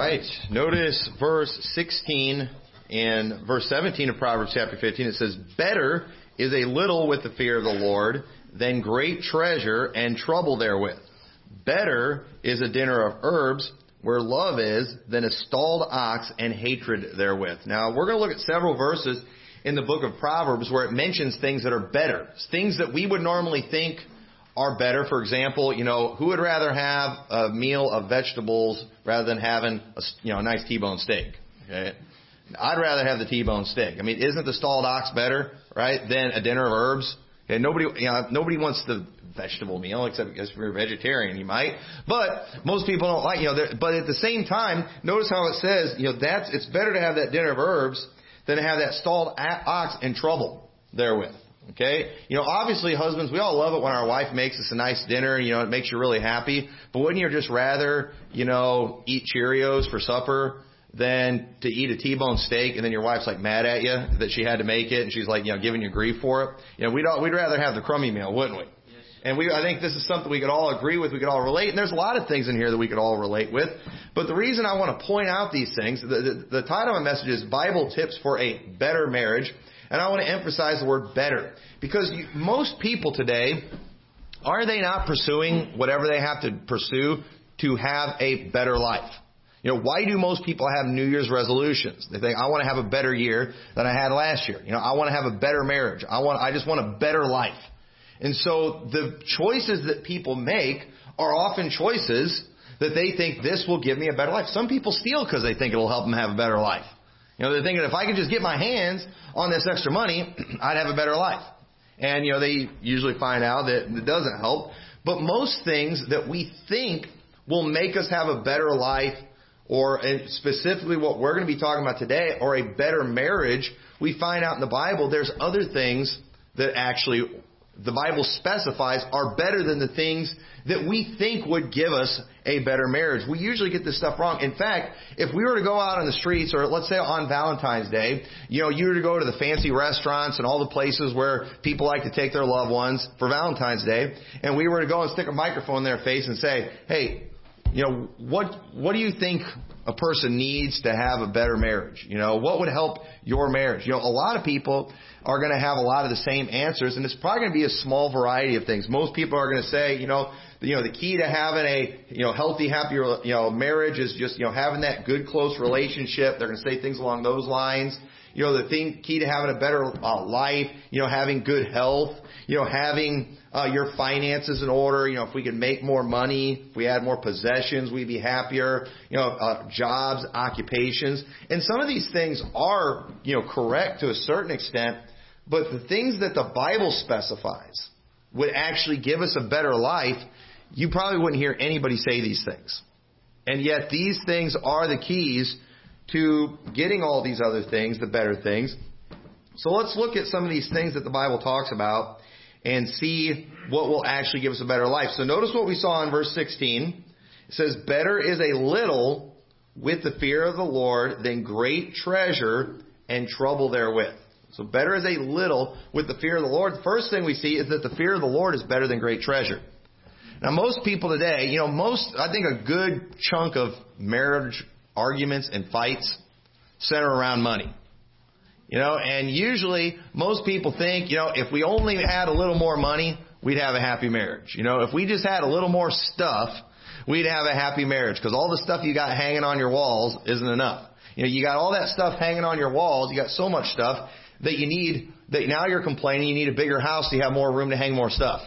right. Notice verse 16 and verse 17 of Proverbs chapter 15. It says, Better is a little with the fear of the Lord than great treasure and trouble therewith. Better is a dinner of herbs where love is than a stalled ox and hatred therewith. Now, we're going to look at several verses in the book of Proverbs where it mentions things that are better. Things that we would normally think are better. For example, you know, who would rather have a meal of vegetables rather than having a, you know, a nice T-bone steak? Okay. I'd rather have the T-bone steak. I mean, isn't the stalled ox better, right, than a dinner of herbs? Okay, nobody, you know, nobody wants the vegetable meal, except if you're a vegetarian, you might. But most people don't like, you know. But at the same time, notice how it says, you know, that's it's better to have that dinner of herbs than to have that stalled ox in trouble therewith. Okay? You know, obviously husbands, we all love it when our wife makes us a nice dinner, you know, it makes you really happy. But wouldn't you just rather, you know, eat Cheerios for supper than to eat a T-bone steak and then your wife's like mad at you that she had to make it and she's like, you know, giving you grief for it? You know, we'd all, we'd rather have the crummy meal, wouldn't we? And we, I think this is something we could all agree with, we could all relate, and there's a lot of things in here that we could all relate with. But the reason I want to point out these things, the, the, the title of my message is Bible Tips for a Better Marriage, and I want to emphasize the word better. Because you, most people today, are they not pursuing whatever they have to pursue to have a better life? You know, why do most people have New Year's resolutions? They think, I want to have a better year than I had last year. You know, I want to have a better marriage. I want, I just want a better life. And so the choices that people make are often choices that they think this will give me a better life. Some people steal because they think it'll help them have a better life. You know, they're thinking if I could just get my hands on this extra money, I'd have a better life. And, you know, they usually find out that it doesn't help. But most things that we think will make us have a better life, or specifically what we're going to be talking about today, or a better marriage, we find out in the Bible there's other things that actually the Bible specifies are better than the things that we think would give us a better marriage. We usually get this stuff wrong. In fact, if we were to go out on the streets, or let's say on Valentine's Day, you know, you were to go to the fancy restaurants and all the places where people like to take their loved ones for Valentine's Day, and we were to go and stick a microphone in their face and say, hey, you know, what, what do you think a person needs to have a better marriage? You know, what would help your marriage? You know, a lot of people are going to have a lot of the same answers, and it's probably going to be a small variety of things. Most people are going to say, you know, you know, the key to having a, you know, healthy, happy, you know, marriage is just, you know, having that good, close relationship. They're going to say things along those lines. You know, the thing, key to having a better uh, life, you know, having good health, you know, having uh, your finances in order. You know, if we could make more money, if we had more possessions, we'd be happier. You know, uh, jobs, occupations, and some of these things are, you know, correct to a certain extent. But the things that the Bible specifies would actually give us a better life, you probably wouldn't hear anybody say these things. And yet these things are the keys to getting all these other things, the better things. So let's look at some of these things that the Bible talks about and see what will actually give us a better life. So notice what we saw in verse 16. It says, Better is a little with the fear of the Lord than great treasure and trouble therewith. So better is a little with the fear of the Lord. The first thing we see is that the fear of the Lord is better than great treasure. Now most people today, you know, most, I think a good chunk of marriage arguments and fights center around money. You know, and usually most people think, you know, if we only had a little more money, we'd have a happy marriage. You know, if we just had a little more stuff, we'd have a happy marriage because all the stuff you got hanging on your walls isn't enough. You know, you got all that stuff hanging on your walls, you got so much stuff that you need, that now you're complaining you need a bigger house so you have more room to hang more stuff.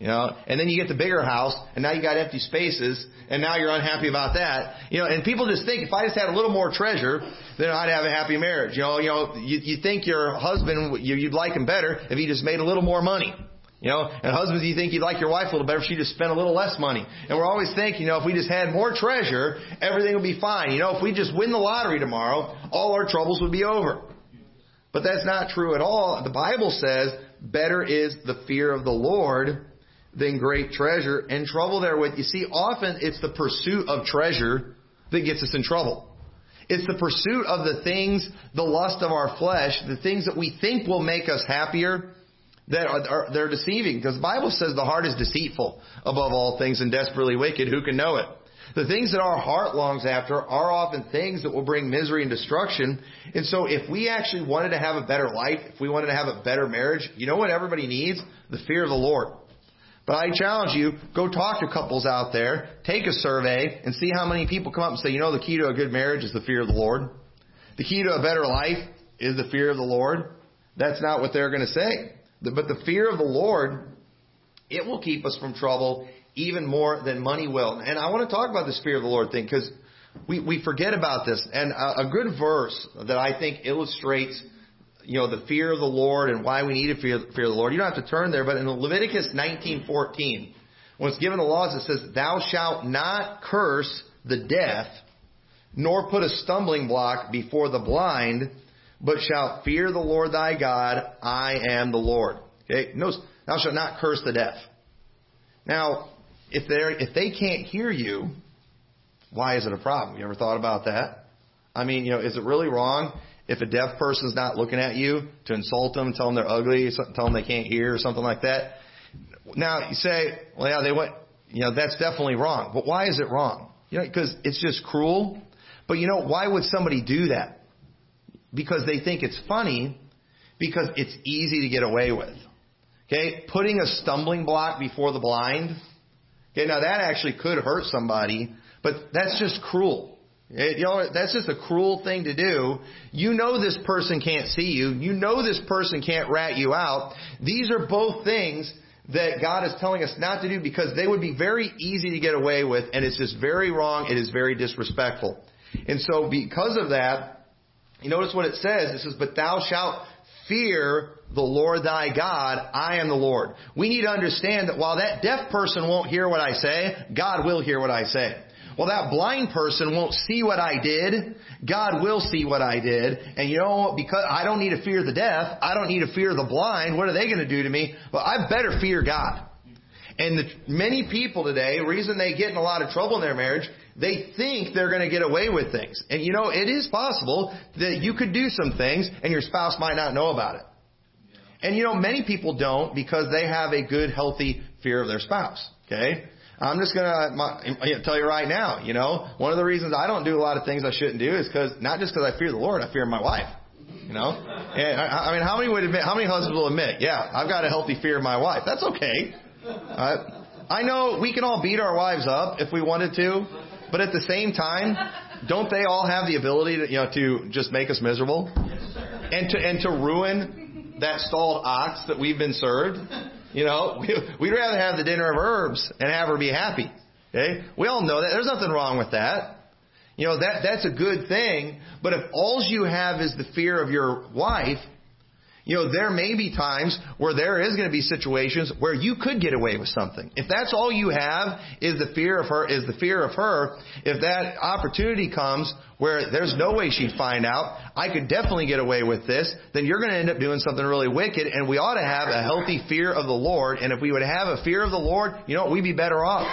You know, and then you get the bigger house, and now you got empty spaces, and now you're unhappy about that. You know, and people just think if I just had a little more treasure, then I'd have a happy marriage. You know, you know, you, you think your husband, you, you'd like him better if he just made a little more money. You know, and husbands, you think you'd like your wife a little better if she just spent a little less money. And we're always thinking, you know, if we just had more treasure, everything would be fine. You know, if we just win the lottery tomorrow, all our troubles would be over. But that's not true at all. The Bible says, better is the fear of the Lord than great treasure and trouble therewith. You see, often it's the pursuit of treasure that gets us in trouble. It's the pursuit of the things, the lust of our flesh, the things that we think will make us happier that are, are they're deceiving because the Bible says the heart is deceitful above all things and desperately wicked. Who can know it? The things that our heart longs after are often things that will bring misery and destruction. And so if we actually wanted to have a better life, if we wanted to have a better marriage, you know what everybody needs? The fear of the Lord. But I challenge you, go talk to couples out there, take a survey, and see how many people come up and say, you know, the key to a good marriage is the fear of the Lord. The key to a better life is the fear of the Lord. That's not what they're going to say. But the fear of the Lord, it will keep us from trouble even more than money will. And I want to talk about this fear of the Lord thing because we, we forget about this. And a, a good verse that I think illustrates, you know, the fear of the Lord and why we need to fear, fear the Lord. You don't have to turn there, but in Leviticus 19:14, when it's given the laws, it says, "Thou shalt not curse the deaf, nor put a stumbling block before the blind, but shalt fear the Lord thy God. I am the Lord." Okay, notice, thou shalt not curse the deaf. Now, if they if they can't hear you, why is it a problem? You ever thought about that? I mean, you know, is it really wrong if a deaf person's not looking at you to insult them, tell them they're ugly, tell them they can't hear, or something like that? Now you say, well, yeah, they went, you know, that's definitely wrong. But why is it wrong? You know, because it's just cruel. But you know, why would somebody do that? Because they think it's funny, because it's easy to get away with. Okay, putting a stumbling block before the blind Okay, now that actually could hurt somebody, but that's just cruel. It, you know, that's just a cruel thing to do. You know this person can't see you. You know this person can't rat you out. These are both things that God is telling us not to do because they would be very easy to get away with and it's just very wrong. It is very disrespectful. And so because of that, you notice what it says. It says, but thou shalt fear the Lord thy God. I am the Lord. We need to understand that while that deaf person won't hear what I say, God will hear what I say. Well, that blind person won't see what I did. God will see what I did. And you know, because I don't need to fear the deaf, I don't need to fear the blind. What are they going to do to me? Well, I better fear God. And the, many people today, the reason they get in a lot of trouble in their marriage, they think they're going to get away with things. And you know, it is possible that you could do some things and your spouse might not know about it. And you know, many people don't because they have a good, healthy fear of their spouse. Okay? I'm just gonna tell you right now, you know, one of the reasons I don't do a lot of things I shouldn't do is because, not just because I fear the Lord, I fear my wife. You know? And I, I mean, how many would admit, how many husbands will admit, yeah, I've got a healthy fear of my wife. That's okay. Uh, I know we can all beat our wives up if we wanted to, but at the same time, don't they all have the ability to, you know, to just make us miserable? And to, and to ruin that stalled ox that we've been served? You know, we, we'd rather have the dinner of herbs and have her be happy. Okay? We all know that. There's nothing wrong with that. You know, that, that's a good thing. But if all you have is the fear of your wife, you know, there may be times where there is going to be situations where you could get away with something. If that's all you have is the fear of her, is the fear of her, if that opportunity comes where there's no way she'd find out, I could definitely get away with this, then you're going to end up doing something really wicked and we ought to have a healthy fear of the Lord. And if we would have a fear of the Lord, you know, we'd be better off.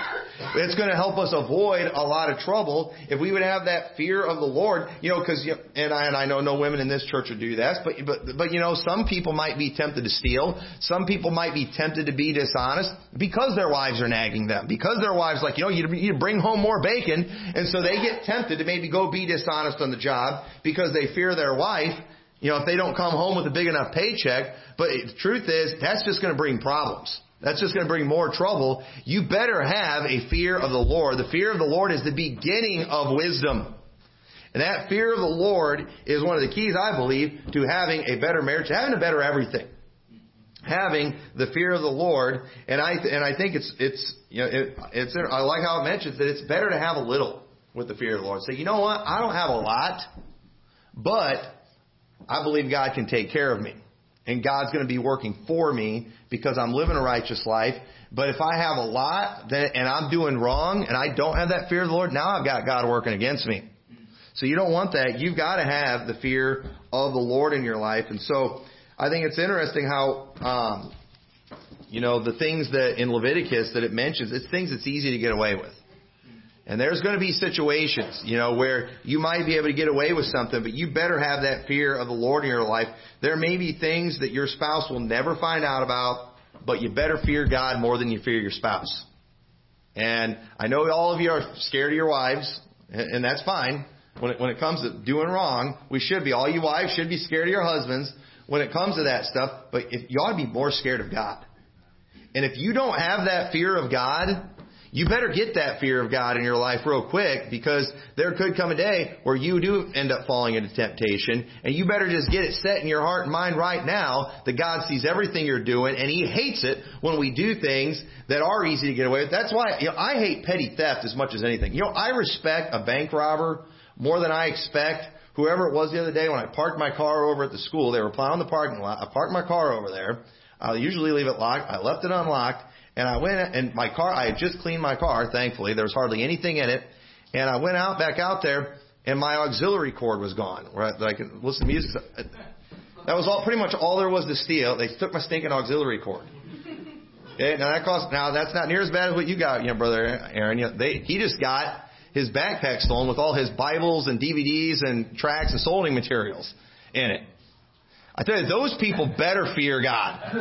It's going to help us avoid a lot of trouble if we would have that fear of the Lord, you know, because, and I, and I know no women in this church would do this, but, but, but, you know, some people might be tempted to steal. Some people might be tempted to be dishonest because their wives are nagging them, because their wives like, you know, you, you bring home more bacon, and so they get tempted to maybe go be dishonest on the job because they fear their wife. You know, if they don't come home with a big enough paycheck, but the truth is, that's just going to bring problems. That's just going to bring more trouble. You better have a fear of the Lord. The fear of the Lord is the beginning of wisdom. And that fear of the Lord is one of the keys, I believe, to having a better marriage, having a better everything. Having the fear of the Lord, and I and I think it's it's you know it, it's I like how it mentions that it's better to have a little with the fear of the Lord. Say, you know what? I don't have a lot, but I believe God can take care of me and God's going to be working for me because I'm living a righteous life. But if I have a lot then, and I'm doing wrong and I don't have that fear of the Lord, now I've got God working against me. So you don't want that. You've got to have the fear of the Lord in your life. And so I think it's interesting how, um, you know, the things that in Leviticus that it mentions, it's things that's easy to get away with. And there's going to be situations, you know, where you might be able to get away with something, but you better have that fear of the Lord in your life. There may be things that your spouse will never find out about, but you better fear God more than you fear your spouse. And I know all of you are scared of your wives, and that's fine. When it, when it comes to doing wrong, we should be. All you wives should be scared of your husbands when it comes to that stuff, but if, you ought to be more scared of God. And if you don't have that fear of God, you better get that fear of God in your life real quick because there could come a day where you do end up falling into temptation and you better just get it set in your heart and mind right now that God sees everything you're doing and He hates it when we do things that are easy to get away with. That's why you know, I hate petty theft as much as anything. You know, I respect a bank robber more than I expect whoever it was the other day when I parked my car over at the school. They were plowing the parking lot. I parked my car over there. I usually leave it locked. I left it unlocked and I went and my car, I had just cleaned my car, thankfully. There was hardly anything in it. And I went out, back out there, and my auxiliary cord was gone, where I, that I could listen to music. That was all, pretty much all there was to steal. They took my stinking auxiliary cord. Okay, now that cost, now that's not near as bad as what you got, you know, brother Aaron. You know, they, he just got his backpack stolen with all his Bibles and DVDs and tracts and soldering materials in it. I tell you, those people better fear God.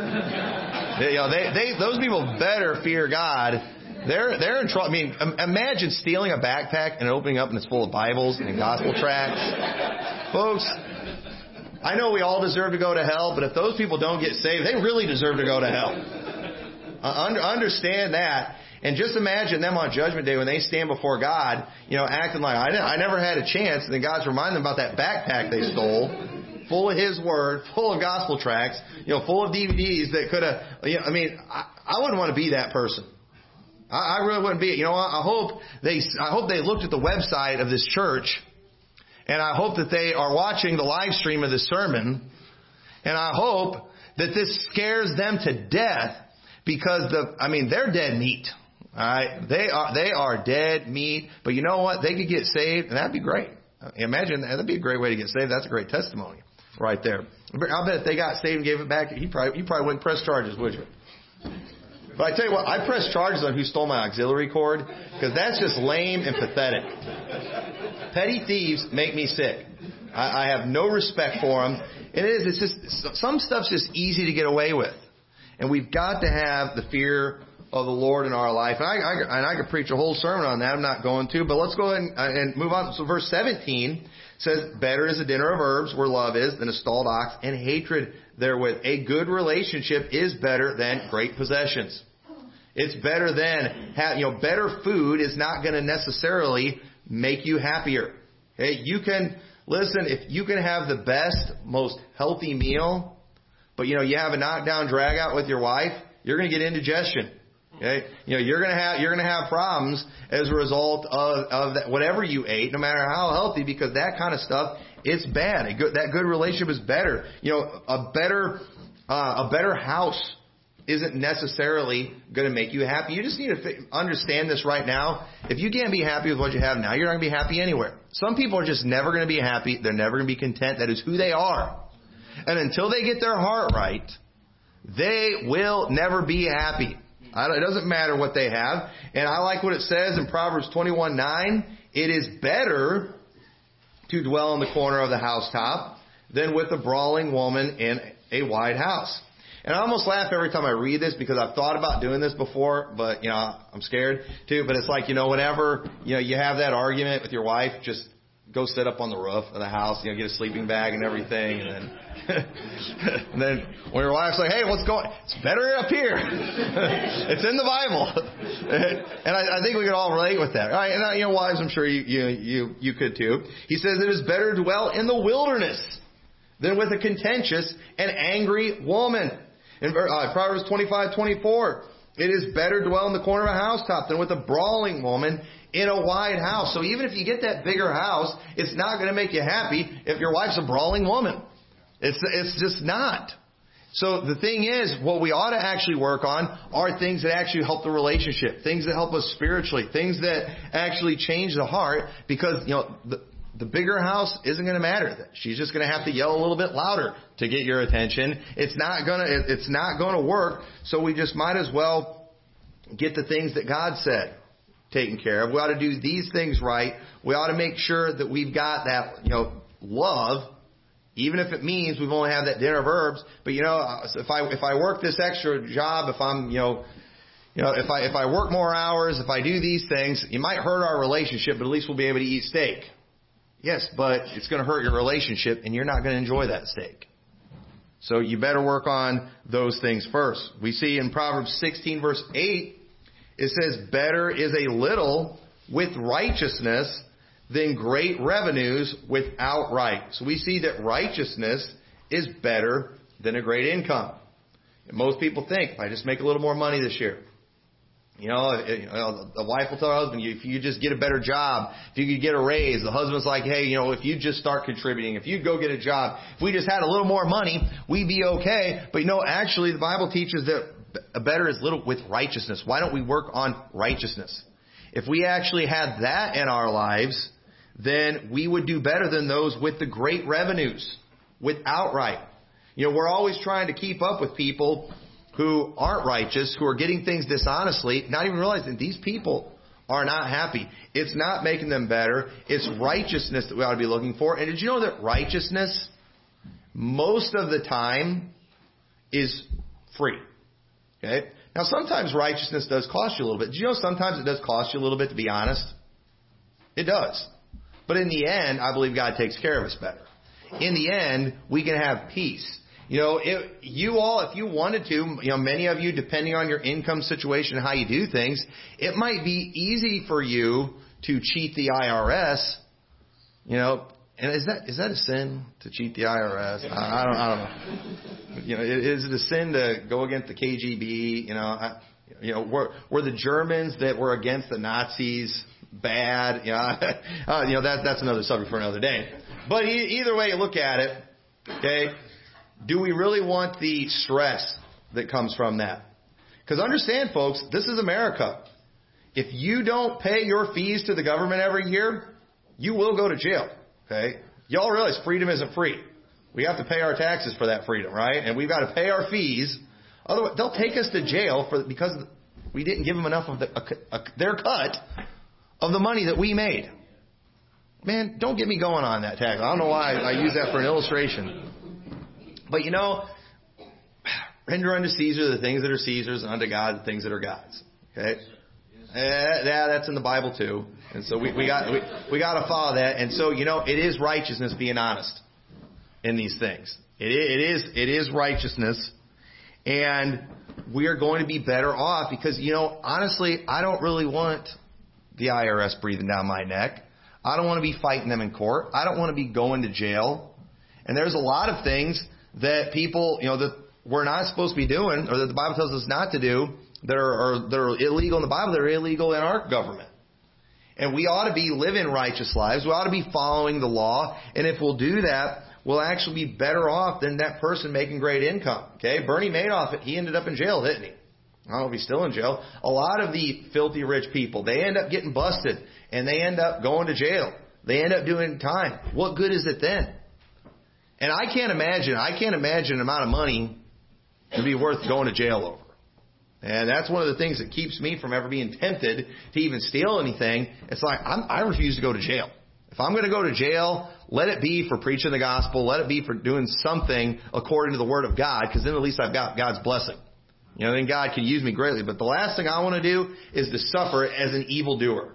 they, you know, they, they, those people better fear God. They're, they're in trouble. I mean, imagine stealing a backpack and opening up and it's full of Bibles and gospel tracts. Folks, I know we all deserve to go to hell, but if those people don't get saved, they really deserve to go to hell. Uh, understand that. And just imagine them on Judgment Day when they stand before God, you know, acting like I, I never had a chance, and then God's reminding them about that backpack they stole full of His Word, full of gospel tracts, you know, full of DVDs that could have, you know, I mean, I, I wouldn't want to be that person. I, I really wouldn't be. You know, I, I hope they, I hope they looked at the website of this church, and I hope that they are watching the live stream of this sermon, and I hope that this scares them to death because the, I mean, they're dead meat. All right, they are they are dead meat. But you know what? They could get saved, and that'd be great. Imagine that'd be a great way to get saved. That's a great testimony right there. I bet if they got saved and gave it back, he probably, you probably wouldn't press charges, would you? But I tell you what, I press charges on who stole my auxiliary cord because that's just lame and pathetic. Petty thieves make me sick. I, I have no respect for them. It is. It's just some stuff's just easy to get away with, and we've got to have the fear of the Lord in our life. And I, I, and I could preach a whole sermon on that. I'm not going to, but let's go ahead and, uh, and move on. So verse 17 says, Better is a dinner of herbs where love is than a stalled ox and hatred therewith. A good relationship is better than great possessions. It's better than, you know, better food is not going to necessarily make you happier. You can, listen, if you can have the best, most healthy meal, but you know, you have a knockdown drag out with your wife, you're going to get indigestion. Okay? You know, you're gonna have, you're gonna have problems as a result of, of that, whatever you ate, no matter how healthy, because that kind of stuff, it's bad. A good, that good relationship is better. You know, a better, uh, a better house isn't necessarily going to make you happy. You just need to understand this right now. If you can't be happy with what you have now, you're not going to be happy anywhere. Some people are just never going to be happy. They're never going to be content. That is who they are. And until they get their heart right, they will never be happy it doesn't matter what they have. And I like what it says in Proverbs 21 9. It is better to dwell in the corner of the housetop than with a brawling woman in a wide house. And I almost laugh every time I read this because I've thought about doing this before, but you know, I'm scared too. But it's like, you know, whenever, you know, you have that argument with your wife, just go sit up on the roof of the house, you know, get a sleeping bag and everything, and then and then when your wife's like, "Hey, what's going?" It's better up here. it's in the Bible, and I, I, think we could all relate with that, right? And uh, you know, wives, I'm sure you you you you could too. He says it is better to dwell in the wilderness than with a contentious and angry woman. In uh, Proverbs 25:24, it is better to dwell in the corner of a housetop than with a brawling woman in a wide house. So even if you get that bigger house, it's not going to make you happy if your wife's a brawling woman. It's, it's just not. So the thing is, what we ought to actually work on are things that actually help the relationship, things that help us spiritually, things that actually change the heart because, you know, the, the bigger house isn't going to matter. She's just going to have to yell a little bit louder to get your attention. It's not going to, it's not going to work. So we just might as well get the things that God said taken care of. We ought to do these things right. We ought to make sure that we've got that, you know, love even if it means we've only had that dinner of herbs. But you know, uh, if I if I work this extra job, if I'm you know, you know, if I if I work more hours, if I do these things, it might hurt our relationship, but at least we'll be able to eat steak. Yes, but it's going to hurt your relationship, and you're not going to enjoy that steak. So you better work on those things first. We see in Proverbs 16 verse 8, it says, "Better is a little with righteousness than great revenues without right." So we see that righteousness is better than a great income. And most people think, if I just make a little more money this year, you know, the wife will tell her husband, if you just get a better job, if you could get a raise, the husband's like, hey, you know, if you just start contributing, if you go get a job, if we just had a little more money, we'd be okay. But you know, actually, the Bible teaches that better is little with righteousness. Why don't we work on righteousness? If we actually had that in our lives, then we would do better than those with the great revenues, with outright. You know, we're always trying to keep up with people who aren't righteous, who are getting things dishonestly, not even realizing these people are not happy. It's not making them better. It's righteousness that we ought to be looking for. And did you know that righteousness, most of the time, is free? Okay? Now, sometimes righteousness does cost you a little bit. Did you know sometimes it does cost you a little bit to be honest? It does. But in the end, I believe God takes care of us better. In the end, we can have peace. You know, if you all, if you wanted to, you know, many of you, depending on your income situation and how you do things, it might be easy for you to cheat the IRS. You know, and is that is that a sin to cheat the IRS? I, I don't I don't know. You know, is it a sin to go against the KGB? You know, I, you know, were were the Germans that were against the Nazis bad? You know, uh, you know that that's another subject for another day. But e- either way you look at it, okay do we really want the stress that comes from that? Because understand, folks, this is America. If you don't pay your fees to the government every year, you will go to jail. Okay? Y'all realize freedom isn't free. We have to pay our taxes for that freedom, right? And we've got to pay our fees. Otherwise, they'll take us to jail for because we didn't give them enough of the, a, a, their cut of the money that we made. Man, don't get me going on that tax. I don't know why I use that for an illustration. But you know, render unto Caesar the things that are Caesar's, and unto God the things that are God's. Okay? Eh, yeah, that's in the Bible too. And so we, we got we, we got to follow that. And so you know, it is righteousness being honest in these things. It, it is it is righteousness, and we are going to be better off because you know, honestly, I don't really want the IRS breathing down my neck. I don't want to be fighting them in court. I don't want to be going to jail. And there's a lot of things that people, you know, that we're not supposed to be doing, or that the Bible tells us not to do, that are, are, that are illegal in the Bible, that are illegal in our government. And we ought to be living righteous lives. We ought to be following the law. And if we'll do that, we'll actually be better off than that person making great income. Okay? Bernie Madoff, he ended up in jail, didn't he? I don't know if he's still in jail. A lot of the filthy rich people, they end up getting busted and they end up going to jail. They end up doing time. What good is it then? And I can't imagine, I can't imagine an amount of money to be worth going to jail over. And that's one of the things that keeps me from ever being tempted to even steal anything. It's like, I'm, I refuse to go to jail. If I'm going to go to jail, let it be for preaching the gospel. Let it be for doing something according to the word of God, because then at least I've got God's blessing. You know, then God can use me greatly. But the last thing I want to do is to suffer as an evildoer.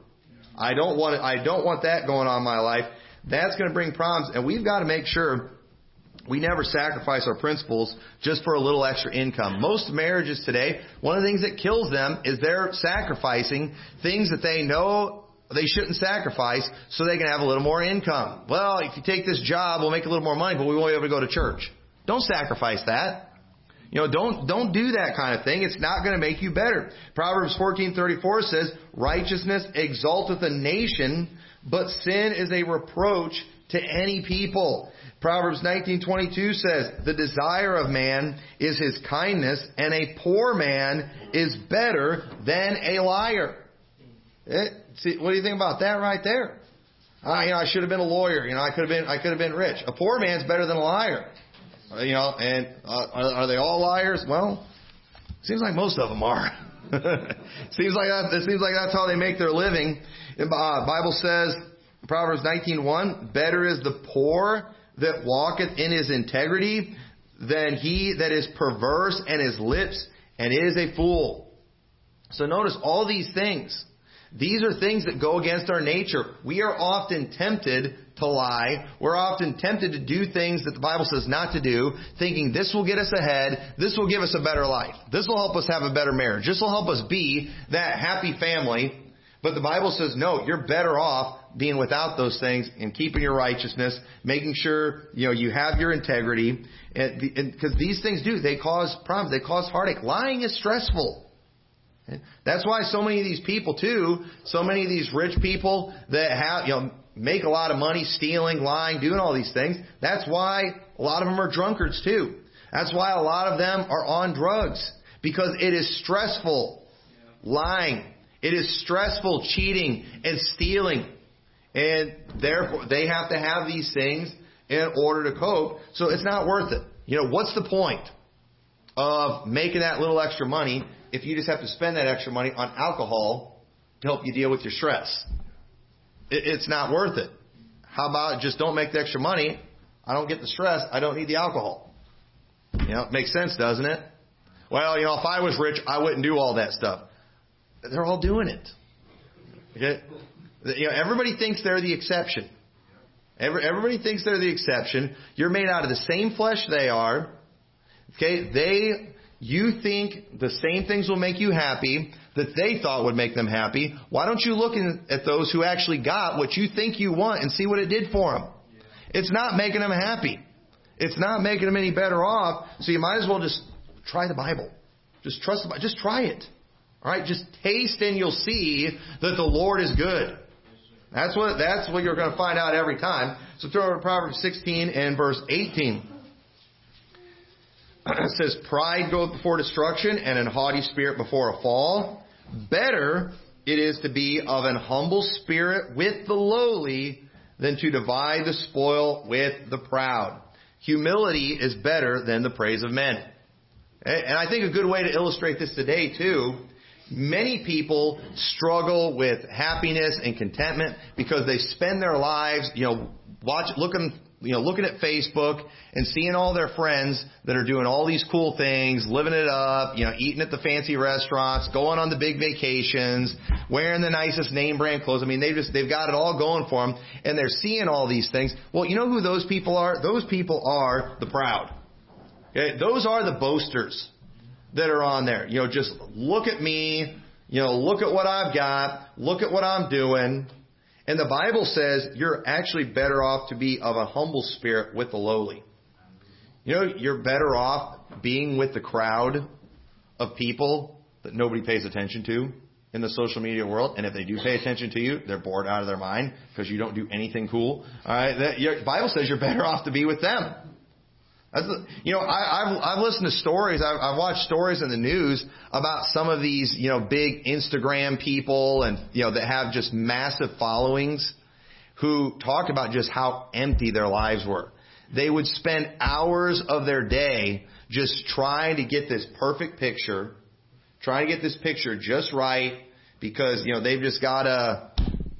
I don't want I don't want that going on in my life. That's going to bring problems, and we've got to make sure we never sacrifice our principles just for a little extra income. Most marriages today, one of the things that kills them is they're sacrificing things that they know they shouldn't sacrifice so they can have a little more income. Well, if you take this job, we'll make a little more money, but we won't be able to go to church. Don't sacrifice that. You know, don't don't do that kind of thing. It's not going to make you better. Proverbs 14:34 says, "Righteousness exalteth a nation, but sin is a reproach to any people." Proverbs 19:22 says, "The desire of man is his kindness, and a poor man is better than a liar." It, eh, see, what do you think about that right there? Uh, you know, I should have been a lawyer. You know, I could have been, I could have been rich. A poor man's better than a liar. Uh, you know, and uh, are, are they all liars? Well, seems like most of them are. seems like that. It seems like that's how they make their living. The uh, Bible says, Proverbs 19:1, "Better is the poor that walketh in his integrity than he that is perverse and his lips and is a fool. So notice all these things. These are things that go against our nature. We are often tempted to lie. We're often tempted to do things that the Bible says not to do, thinking this will get us ahead, this will give us a better life, this will help us have a better marriage, this will help us be that happy family. But the Bible says, no, you're better off being without those things and keeping your righteousness, making sure, you know, you have your integrity. Because these things do, they cause problems, they cause heartache. Lying is stressful. That's why so many of these people too, so many of these rich people that have, you know, make a lot of money stealing, lying, doing all these things. That's why a lot of them are drunkards too. That's why a lot of them are on drugs because it is stressful lying. It is stressful cheating and stealing. And therefore they have to have these things in order to cope. So it's not worth it. You know, what's the point of making that little extra money if you just have to spend that extra money on alcohol to help you deal with your stress. It's not worth it. How about just don't make the extra money? I don't get the stress. I don't need the alcohol. You know, it makes sense, doesn't it? Well, you know, if I was rich, I wouldn't do all that stuff. They're all doing it. Okay? You know, everybody thinks they're the exception. Every, everybody thinks they're the exception. You're made out of the same flesh they are. Okay? They you think the same things will make you happy that they thought would make them happy. Why don't you look in, at those who actually got what you think you want and see what it did for them? It's not making them happy. It's not making them any better off. So you might as well just try the Bible. Just trust the Bible. Just try it. All right. Just taste and you'll see that the Lord is good. That's what, that's what you're going to find out every time. So turn over to Proverbs 16 and verse 18. it says, Pride goeth before destruction, and an haughty spirit before a fall. Better it is to be of an humble spirit with the lowly than to divide the spoil with the proud. Humility is better than the praise of men. And I think a good way to illustrate this today too, many people struggle with happiness and contentment because they spend their lives, you know, watch, looking you know, looking at Facebook and seeing all their friends that are doing all these cool things, living it up, you know, eating at the fancy restaurants, going on the big vacations, wearing the nicest name brand clothes. I mean, they just, they've got it all going for them and they're seeing all these things. Well, you know who those people are? Those people are the proud. Okay? Those are the boasters that are on there. You know, just look at me, you know, look at what I've got, look at what I'm doing. And the Bible says you're actually better off to be of a humble spirit with the lowly. You know, you're better off being with the crowd of people that nobody pays attention to in the social media world. And if they do pay attention to you, they're bored out of their mind because you don't do anything cool. All right, the Bible says you're better off to be with them. That's the, you know, I, I've I've listened to stories. I've, I've watched stories in the news about some of these, you know, big Instagram people and you know that have just massive followings, who talk about just how empty their lives were. They would spend hours of their day just trying to get this perfect picture, trying to get this picture just right, because you know they've just got to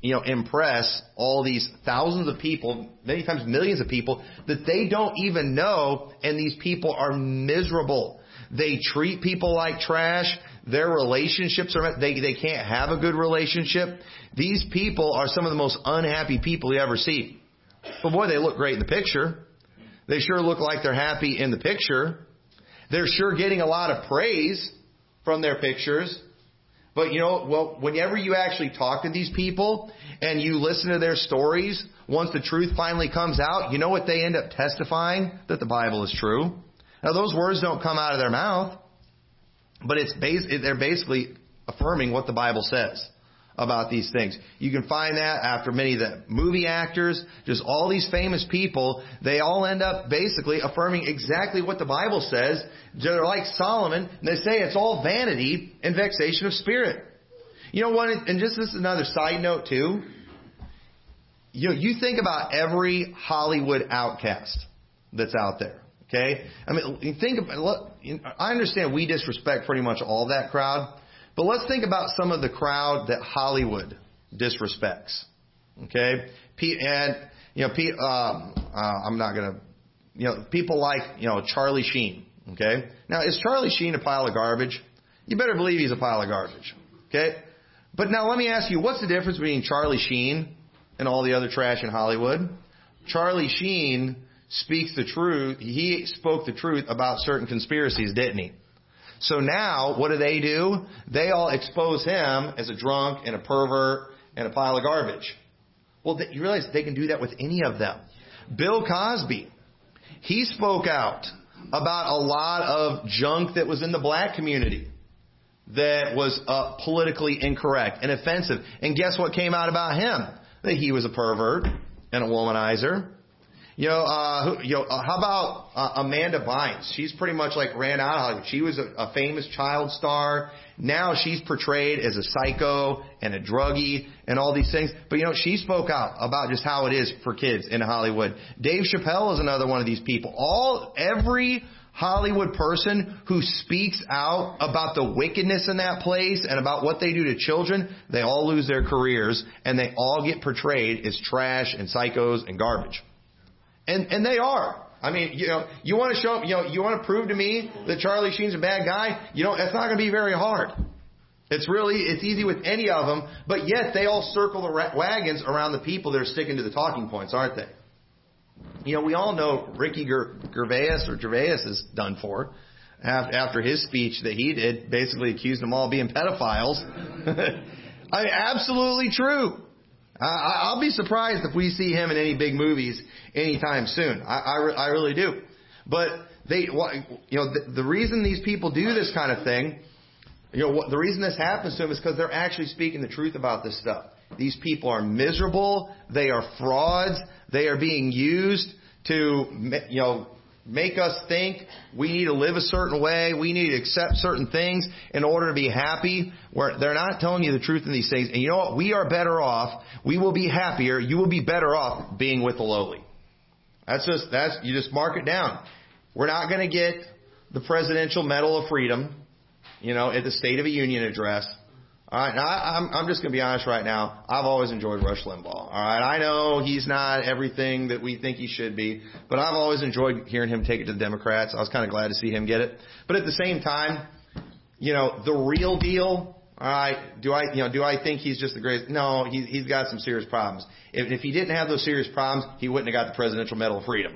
you know, impress all these thousands of people, many times millions of people that they don't even know and these people are miserable. They treat people like trash. Their relationships are, they, they can't have a good relationship. These people are some of the most unhappy people you ever see. But boy, they look great in the picture. They sure look like they're happy in the picture. They're sure getting a lot of praise from their pictures. But you know, well, whenever you actually talk to these people and you listen to their stories, once the truth finally comes out, you know what they end up testifying? That the Bible is true. Now those words don't come out of their mouth, but it's bas- they're basically affirming what the Bible says about these things. You can find that after many of the movie actors, just all these famous people, they all end up basically affirming exactly what the Bible says. They're like Solomon, and they say it's all vanity and vexation of spirit. You know what, and just this is another side note too. You know, you think about every Hollywood outcast that's out there. Okay? I mean, think about, I understand we disrespect pretty much all that crowd. But let's think about some of the crowd that Hollywood disrespects. Okay, and you know, um, uh, I'm not gonna, you know, people like you know Charlie Sheen. Okay, now is Charlie Sheen a pile of garbage? You better believe he's a pile of garbage. Okay? But now let me ask you, what's the difference between Charlie Sheen and all the other trash in Hollywood? Charlie Sheen speaks the truth. He spoke the truth about certain conspiracies, didn't he? So now, what do they do? They all expose him as a drunk and a pervert and a pile of garbage. Well, you realize they can do that with any of them. Bill Cosby, he spoke out about a lot of junk that was in the black community that was uh, politically incorrect and offensive. And guess what came out about him? That he was a pervert and a womanizer you know, uh, who, you know, uh, how about uh, Amanda Bynes? She's pretty much like ran out. She was a, a famous child star. Now she's portrayed as a psycho and a druggie and all these things. But you know, she spoke out about just how it is for kids in Hollywood. Dave Chappelle is another one of these people. All every Hollywood person who speaks out about the wickedness in that place and about what they do to children, they all lose their careers and they all get portrayed as trash and psychos and garbage. And, and they are. I mean, you know, you want to show, you know, you want to prove to me that Charlie Sheen's a bad guy? You know, it's not going to be very hard. It's really, it's easy with any of them, but yet they all circle the wagons around the people that are sticking to the talking points, aren't they? You know, we all know Ricky Gervais or Gervais is done for after his speech that he did, basically accused them all of being pedophiles. I mean, absolutely true. I, I'll be surprised if we see him in any big movies anytime soon. I, I, I really do. But they, you know, the, the reason these people do this kind of thing, you know, what, the reason this happens to them is because they're actually speaking the truth about this stuff. These people are miserable. They are frauds. They are being used to, you know, make us think we need to live a certain way, we need to accept certain things in order to be happy, where they're not telling you the truth in these things. And you know what? We are better off. We will be happier. You will be better off being with the lowly. That's just, that's, you just mark it down. We're not going to get the Presidential Medal of Freedom, you know, at the State of the Union address. All right, now I, I'm, I'm just going to be honest right now. I've always enjoyed Rush Limbaugh. All right, I know he's not everything that we think he should be, but I've always enjoyed hearing him take it to the Democrats. I was kind of glad to see him get it. But at the same time, you know, the real deal. All right, do I, you know, do I think he's just the greatest? No, he, he's got some serious problems. If, if he didn't have those serious problems, he wouldn't have got the Presidential Medal of Freedom.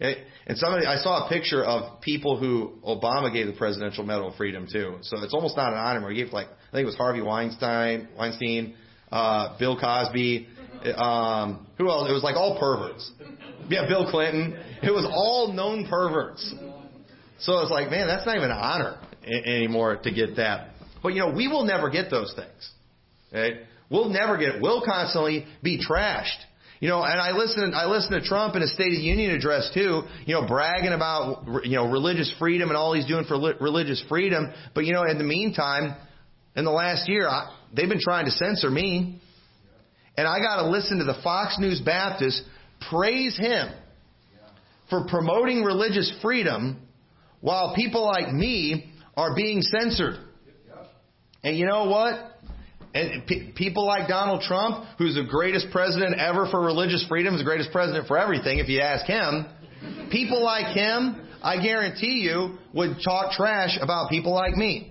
Okay? And somebody, I saw a picture of people who Obama gave the Presidential Medal of Freedom to. So it's almost not an honor. He gave like, I think it was Harvey Weinstein, Weinstein, uh, Bill Cosby, um, who else? It was like all perverts. Yeah, Bill Clinton. It was all known perverts. So it's like, man, that's not even an honor anymore to get that. But you know, we will never get those things. Okay? We'll never get it. We'll constantly be trashed. You know, and I listen, I listen to Trump in a State of the Union address too, you know, bragging about, you know, religious freedom and all he's doing for religious freedom. But, you know, in the meantime, in the last year, I, they've been trying to censor me. And I got to listen to the Fox News Baptist praise him for promoting religious freedom while people like me are being censored. And you know what? And p- people like Donald Trump, who's the greatest president ever for religious freedom, is the greatest president for everything, if you ask him. People like him, I guarantee you, would talk trash about people like me.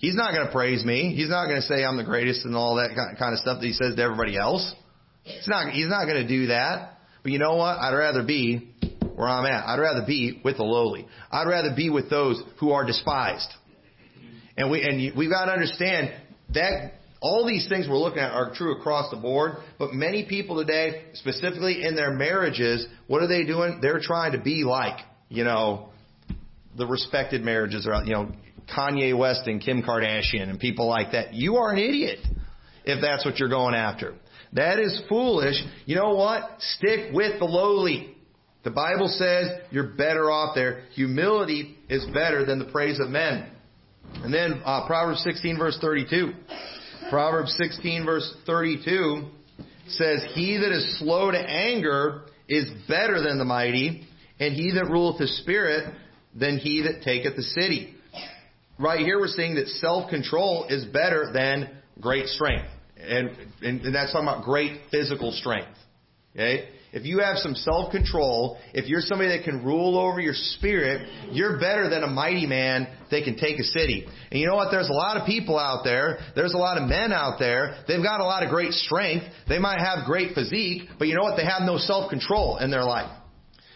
He's not going to praise me. He's not going to say I'm the greatest and all that kind of stuff that he says to everybody else. He's not, he's not going to do that. But you know what? I'd rather be where I'm at. I'd rather be with the lowly. I'd rather be with those who are despised. And we, and we've got to understand that all these things we're looking at are true across the board, but many people today, specifically in their marriages, what are they doing? They're trying to be like, you know, the respected marriages are, you know, Kanye West and Kim Kardashian and people like that. You are an idiot if that's what you're going after. That is foolish. You know what? Stick with the lowly. The Bible says you're better off there. Humility is better than the praise of men. And then uh, Proverbs 16 verse 32. Proverbs 16 verse 32 says, He that is slow to anger is better than the mighty, and he that ruleth his spirit than he that taketh the city. Right here we're seeing that self-control is better than great strength. And, and, and that's talking about great physical strength. Okay? if you have some self-control, if you're somebody that can rule over your spirit, you're better than a mighty man that can take a city. And you know what? There's a lot of people out there. There's a lot of men out there. They've got a lot of great strength. They might have great physique, but you know what? They have no self-control in their life.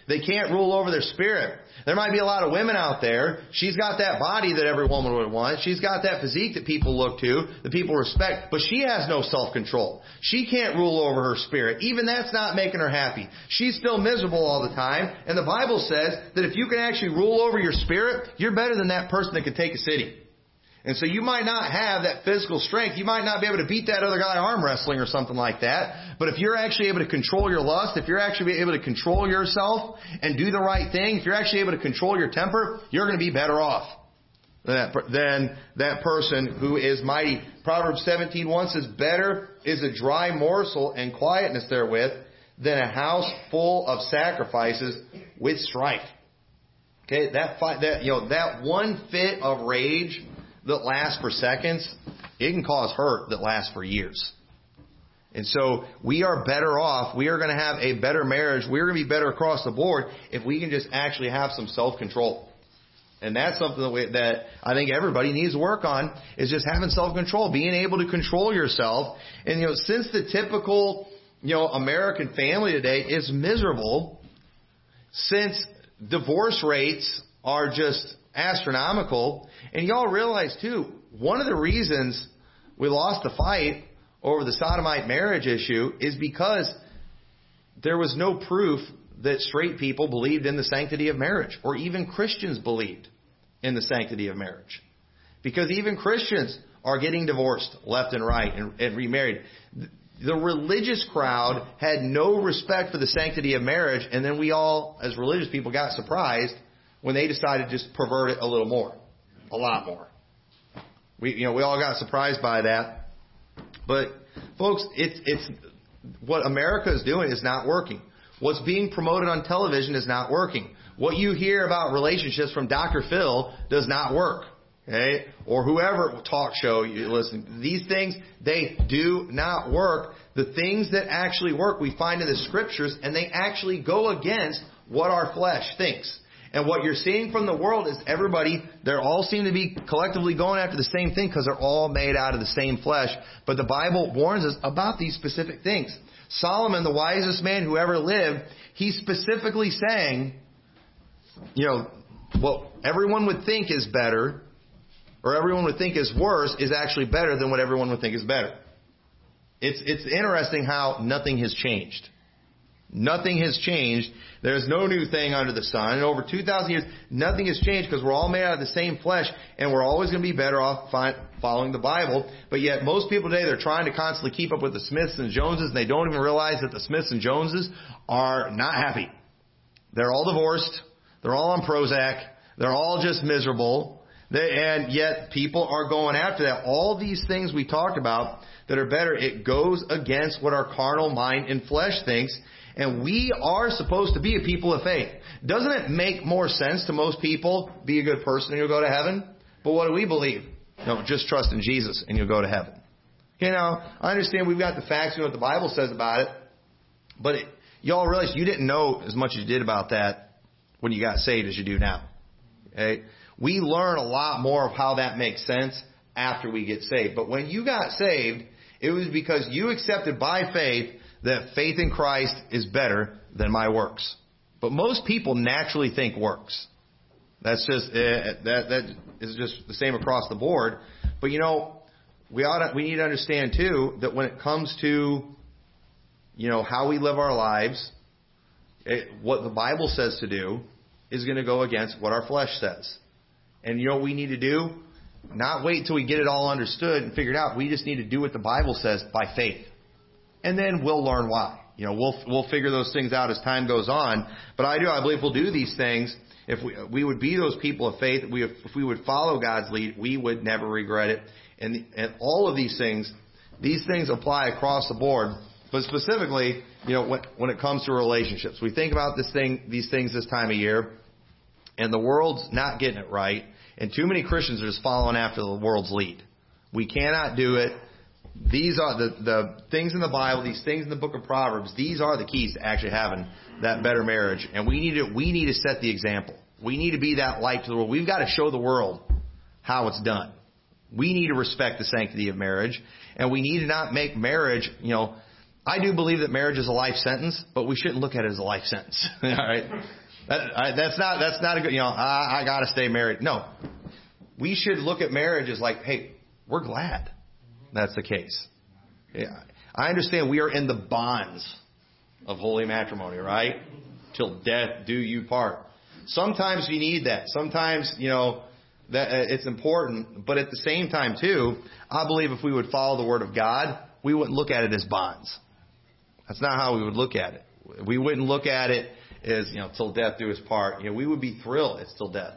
They can't rule over their spirit. There might be a lot of women out there. She's got that body that every woman would want. She's got that physique that people look to, that people respect, but she has no self-control. She can't rule over her spirit. Even that's not making her happy. She's still miserable all the time. And the Bible says that if you can actually rule over your spirit, you're better than that person that can take a city. And so you might not have that physical strength. You might not be able to beat that other guy arm wrestling or something like that. But if you're actually able to control your lust, if you're actually able to control yourself and do the right thing, if you're actually able to control your temper, you're going to be better off than that, than that person who is mighty. Proverbs 17:1 says, "Better is a dry morsel and quietness therewith than a house full of sacrifices with strife." Okay, that fight, that you know, that one fit of rage that lasts for seconds, it can cause hurt that lasts for years. And so we are better off. We are going to have a better marriage. We're going to be better across the board if we can just actually have some self-control. And that's something that, we, that I think everybody needs to work on is just having self-control, being able to control yourself. And you know, since the typical, you know, American family today is miserable, since divorce rates are just astronomical. And y'all realize too, one of the reasons we lost the fight over the sodomite marriage issue is because there was no proof that straight people believed in the sanctity of marriage, or even Christians believed in the sanctity of marriage. Because even Christians are getting divorced left and right and, and remarried. The religious crowd had no respect for the sanctity of marriage, and then we all, as religious people, got surprised when they decided to just pervert it a little more, a lot more. We, you know, we all got surprised by that. But folks, it's it's what America is doing is not working. What's being promoted on television is not working. What you hear about relationships from Dr. Phil does not work. Okay? Or whoever talk show you listen. These things, they do not work. The things that actually work we find in the scriptures and they actually go against what our flesh thinks. And what you're seeing from the world is everybody, they all seem to be collectively going after the same thing because they're all made out of the same flesh. But the Bible warns us about these specific things. Solomon, the wisest man who ever lived, he's specifically saying, you know, what everyone would think is better, or everyone would think is worse, is actually better than what everyone would think is better. It's, it's interesting how nothing has changed. Nothing has changed. There's no new thing under the sun. In over 2,000 years, nothing has changed because we're all made out of the same flesh and we're always going to be better off following the Bible. But yet most people today, they're trying to constantly keep up with the Smiths and Joneses and they don't even realize that the Smiths and Joneses are not happy. They're all divorced. They're all on Prozac. They're all just miserable. They, and yet people are going after that. All these things we talked about that are better, it goes against what our carnal mind and flesh thinks. And we are supposed to be a people of faith. Doesn't it make more sense to most people, be a good person and you'll go to heaven? But what do we believe? No, just trust in Jesus and you'll go to heaven. You know, I understand we've got the facts, we know what the Bible says about it, but it, y'all realize you didn't know as much as you did about that when you got saved as you do now. Okay? We learn a lot more of how that makes sense after we get saved. But when you got saved, it was because you accepted by faith that faith in Christ is better than my works. But most people naturally think works. That's just uh, that that is just the same across the board. But you know, we ought to, we need to understand too that when it comes to you know how we live our lives, it, what the Bible says to do is going to go against what our flesh says. And you know what we need to do? Not wait till we get it all understood and figured out. We just need to do what the Bible says by faith and then we'll learn why. You know, we'll we'll figure those things out as time goes on. But I do, I believe we'll do these things if we we would be those people of faith. We if we would follow God's lead, we would never regret it. And and all of these things, these things apply across the board. But specifically, you know, when when it comes to relationships, we think about this thing, these things this time of year, and the world's not getting it right, and too many Christians are just following after the world's lead. We cannot do it these are the, the things in the Bible, these things in the book of Proverbs, these are the keys to actually having that better marriage. And we need to, we need to set the example. We need to be that light to the world. We've got to show the world how it's done. We need to respect the sanctity of marriage, and we need to not make marriage, you know, I do believe that marriage is a life sentence, but we shouldn't look at it as a life sentence. All right, that, I, that's not that's not a good. You know, I, I got to stay married. No, we should look at marriage as like, hey, we're glad that's the case. I understand we are in the bonds of holy matrimony, right? Till death do you part. Sometimes you need that. Sometimes you know that uh, it's important, but at the same time too, I believe if we would follow the word of God, we wouldn't look at it as bonds. That's not how we would look at it. We wouldn't look at it as, you know, till death do us part. You know, we would be thrilled it's till death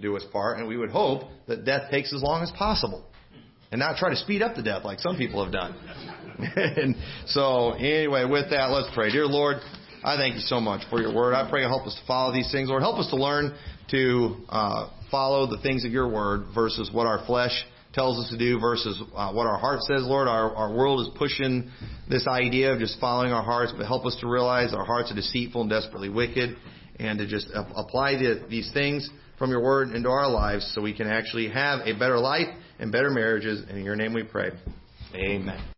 do us part, and we would hope that death takes as long as possible. And not try to speed up the death like some people have done. and so, anyway, with that, let's pray. Dear Lord, I thank you so much for your word. I pray you help us to follow these things. Lord, help us to learn to uh, follow the things of your word versus what our flesh tells us to do versus uh, what our heart says, Lord. Our, our world is pushing this idea of just following our hearts, but help us to realize our hearts are deceitful and desperately wicked, and to just apply the, these things from your word into our lives so we can actually have a better life and better marriages. In your name we pray. Amen.